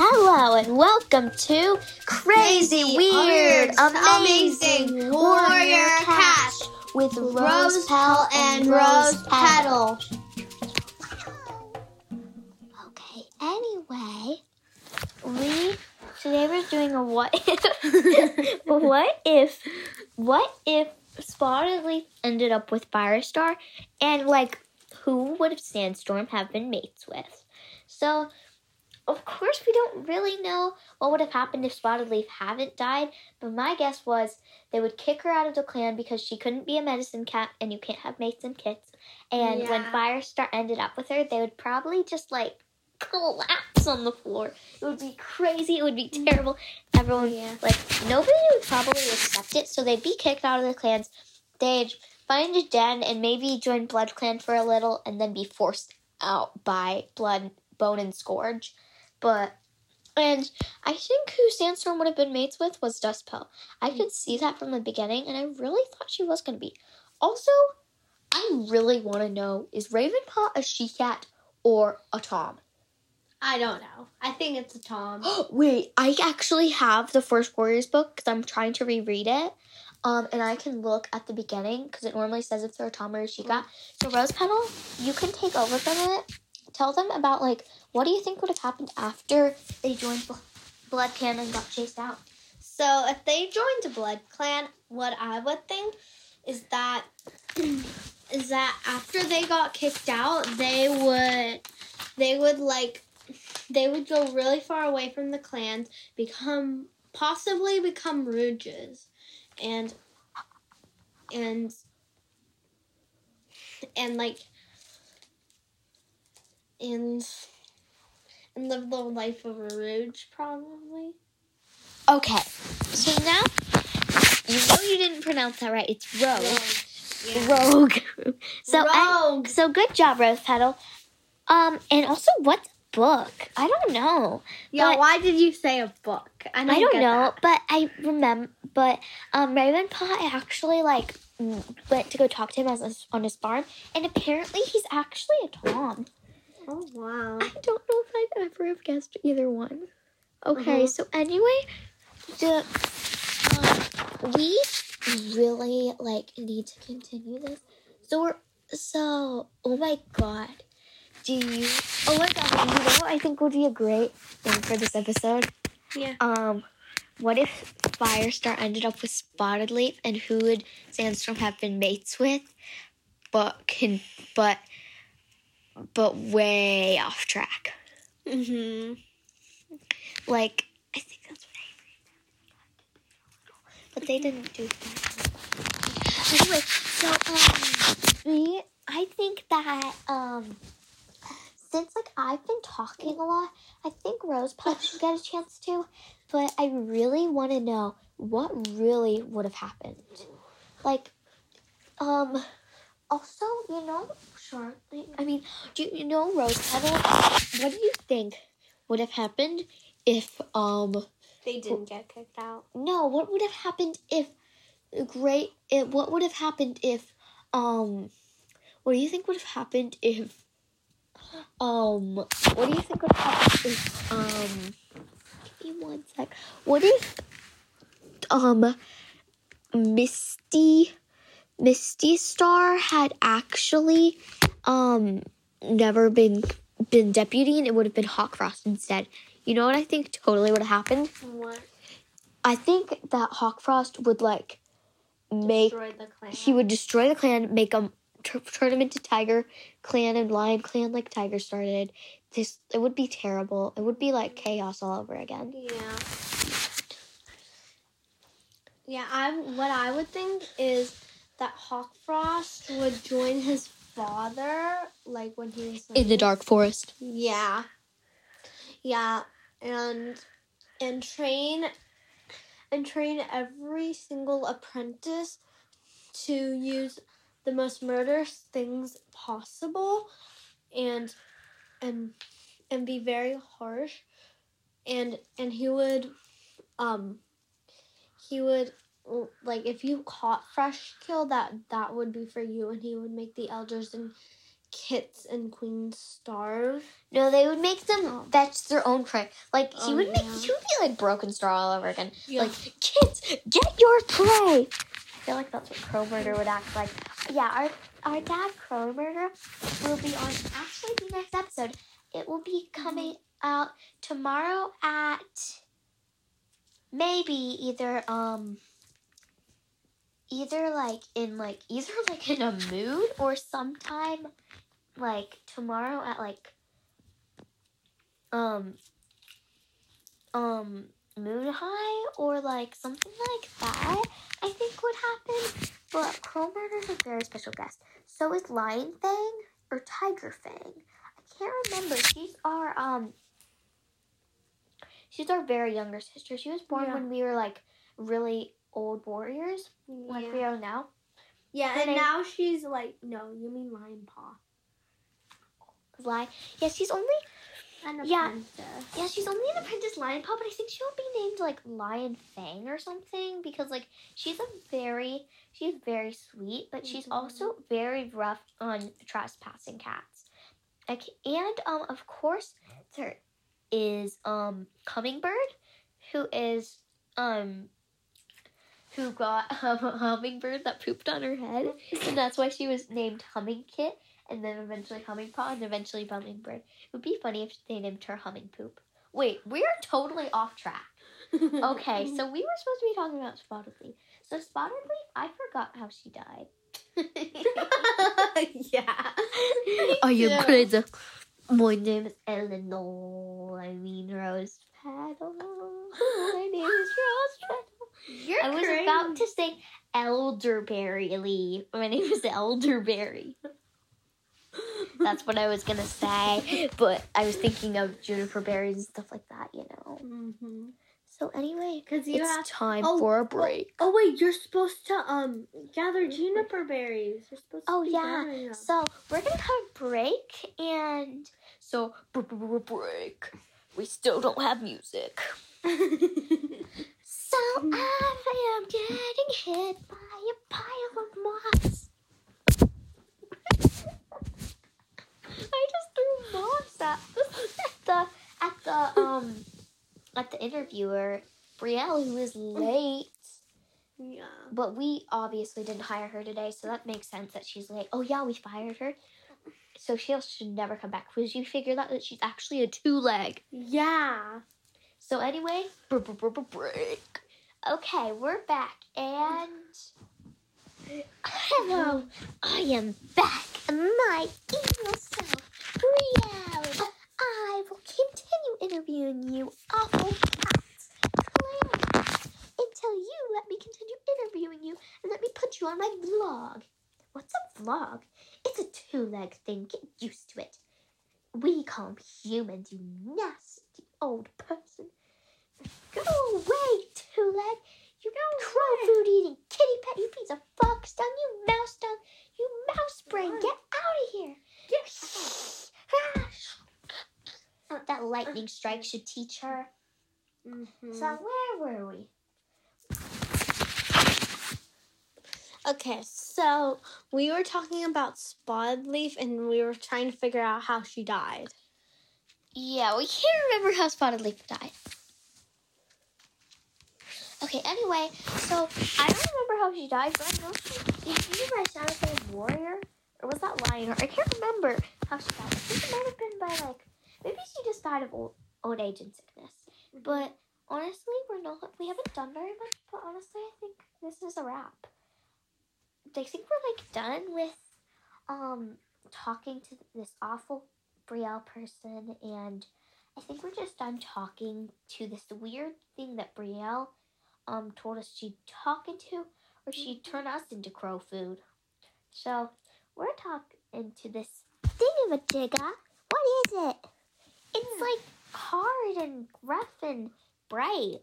Hello and welcome to Crazy, Crazy, Weird, Amazing, Amazing Warrior Cats with Rose, Petal and Rose Petal. Okay, anyway, we today we're doing a what if what if what if Spottedleaf ended up with Firestar and like who would Sandstorm have been mates with? So of course we don't really know what would have happened if Spottedleaf hadn't died, but my guess was they would kick her out of the clan because she couldn't be a medicine cat and you can't have mates and kits. And when Firestar ended up with her, they would probably just like collapse on the floor. It would be crazy. It would be terrible. Everyone, Yeah. like, nobody would probably accept it. So they'd be kicked out of the clans. They'd find a den and maybe join Blood Clan for a little and then be forced out by Blood, Bone, and Scourge. But, and I think who Sandstorm would have been mates with was Dustpelt. I could see that from the beginning and I really thought she was going to be. Also, I really want to know is Ravenpaw a she cat or a Tom? I don't know. I think it's a Tom. Wait, I actually have the first Warriors book because I'm trying to reread it. Um, and I can look at the beginning because it normally says if they're a Tom or a she cat. So Rose Petal, you can take over from it. Tell them about like what do you think would have happened after they joined Bl- Blood Clan and got chased out? So if they joined Blood Clan, what I would think is that is that after they got kicked out, they would they would like they would go really far away from the clans, become possibly become Rouges, and and and like and and live the life of a Rouge probably. Okay, so now you know you didn't pronounce that right. It's Rogue. Yeah. Rogue. So I- So good job, Rose Petal. Um, and also, what's book? I don't know. Yeah, But- why did you say a book? I don't get know, that. but I remember. But um, Ravenpaw actually like went to go talk to him as a, on his farm, and apparently he's actually a Tom. Oh wow. I don't know if I've ever have guessed either one. Okay, Mhm. so anyway, the um, we really like need to continue this. So we're so oh my god. Do you oh my god, you know what I think would be a great thing for this episode? Yeah. Um what if Firestar ended up with Spottedleaf and who would Sandstorm have been mates with? But can but but way off track. Mhm. Like, I think that's what Avery But they didn't do that. Anyway, so, um, me, I think that, um, since, like, I've been talking a lot, I think Rose Pug should get a chance to. But I really want to know what really would have happened. Like, um, also, you know, shortly, I mean, do you know Rose Petal? What do you think would have happened if um They didn't get kicked out. no what would have happened if great it, what would have happened if um what do you think would have happened if um what do you think would have happened if um give me one sec what if um misty misty star had actually um never been been deputy and it would have been Hawkfrost instead you know what i think totally would have happened What? I think that Hawkfrost would like make Destroy the clan. he would destroy the clan, make them t- turn him into Tiger Clan and Lion Clan like Tiger started. This it would be terrible. It would be like chaos all over again. Yeah. Yeah, I what I would think is that Hawkfrost would join his father, like when he was In the dark forest. Yeah. Yeah, and and train and train every single apprentice to use the most murderous things possible and and and be very harsh and and he would um he would like if you caught fresh kill that that would be for you and he would make the elders and kits and queens starve. No, they would make them Oh. fetch their own prey. Like he Oh, would make yeah. he would be like Broken Star all over again. Yeah. Like kids, get your prey. I feel like that's what Crow Murder would act like. Yeah, our our dad Crow Murder will be on actually the next episode. It will be coming out tomorrow at maybe either um either like in like either like in a mood or sometime like tomorrow at like um um moon high or like something like that I think would happen. But Crow is a very special guest. So is Lion Fang or Tiger Fang. I can't remember. She's our um she's our very younger sister. She was born Yeah. when we were like really old warriors, like we are now. yeah, her and name- now she's like, no, you mean Lion Paw. Lion yeah, she's only And a Yeah. princess. Yeah, she's only an apprentice lion paw, but I think she'll be named like Lion Fang or something because like she's a very she's very sweet, but she's Mhm. also very rough on trespassing cats. Like, and um of course there is um Hummingbird, who is um who got um, a hummingbird that pooped on her head, and that's why she was named Humming Kit, and then eventually Humming Paw, and eventually Hummingbird. It would be funny if they named her Humming Poop. Wait, we're totally off track. Okay, so we were supposed to be talking about Spottedleaf. So Spottedleaf, I forgot how she died. yeah. Are you crazy. My name is Eleanor. I mean Rose Petal. You're I was crazy. about to say elderberry leaf. My name is elderberry. That's what I was gonna say, but I was thinking of juniper berries and stuff like that, you know. Mm-hmm. So anyway, Because it's have. time Oh, for a oh, break. Oh wait, you're supposed to um gather juniper berries. You're supposed to Oh yeah. So we're gonna have a break, and so br- br- br- break. We still don't have music. So I am getting hit by a pile of moss. I just threw moss at the at the um at the interviewer, Brielle, who is late. yeah. But we obviously didn't hire her today, so that makes sense that she's late. Oh yeah, we fired her. So she should never come back because you figured out that she's actually a two leg. Yeah. So anyway, br- br- br- br- break. Okay, we're back and hello, I am back. My evil self, Brielle. I will continue interviewing you, awful cats, until you let me continue interviewing you and let me put you on my vlog. What's a vlog? It's a two-leg thing. Get used to it. We call them humans, you nasty old person. Go away, two leg. You crow food eating kitty pet, you piece of fox dung, you mouse dung, you mouse brain. Get out of here. Get that lightning strike should teach her. Mm-hmm. So where were we? Okay, so we were talking about Spottedleaf and we were trying to figure out how she died. Yeah, we can't remember how Spottedleaf died. Okay, anyway, so I don't remember how she died, but I know she did she by Shadowfang Warrior? Or was that Lionheart? I can't remember how she died. I think it might have been by like maybe she just died of old old age and sickness. But honestly, we're not we haven't done very much, but honestly I think this is a wrap. I think we're like done with um talking to this awful Brielle person, and I think we're just done talking to this weird thing that Brielle um told us she'd talking to, or she'd turn us into crow food. So we're talking to this thing of a thingamajigga. What is it? It's like hard and rough and bright.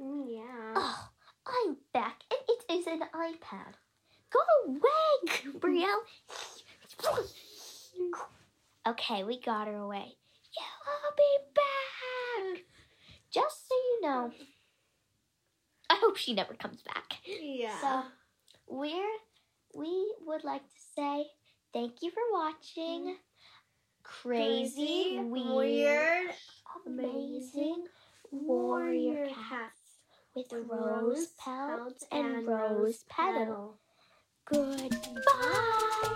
Mm, Yeah. Oh, I'm back, and it is an iPad. Go away, Brielle. Okay, we got her away. Yeah, I'll be back. Just so you know, hope she never comes back. Yeah. So we're we would like to say thank you for watching. Mm-hmm. Crazy, Crazy weird, amazing warrior cats with rose pelt and rose petal. Goodbye.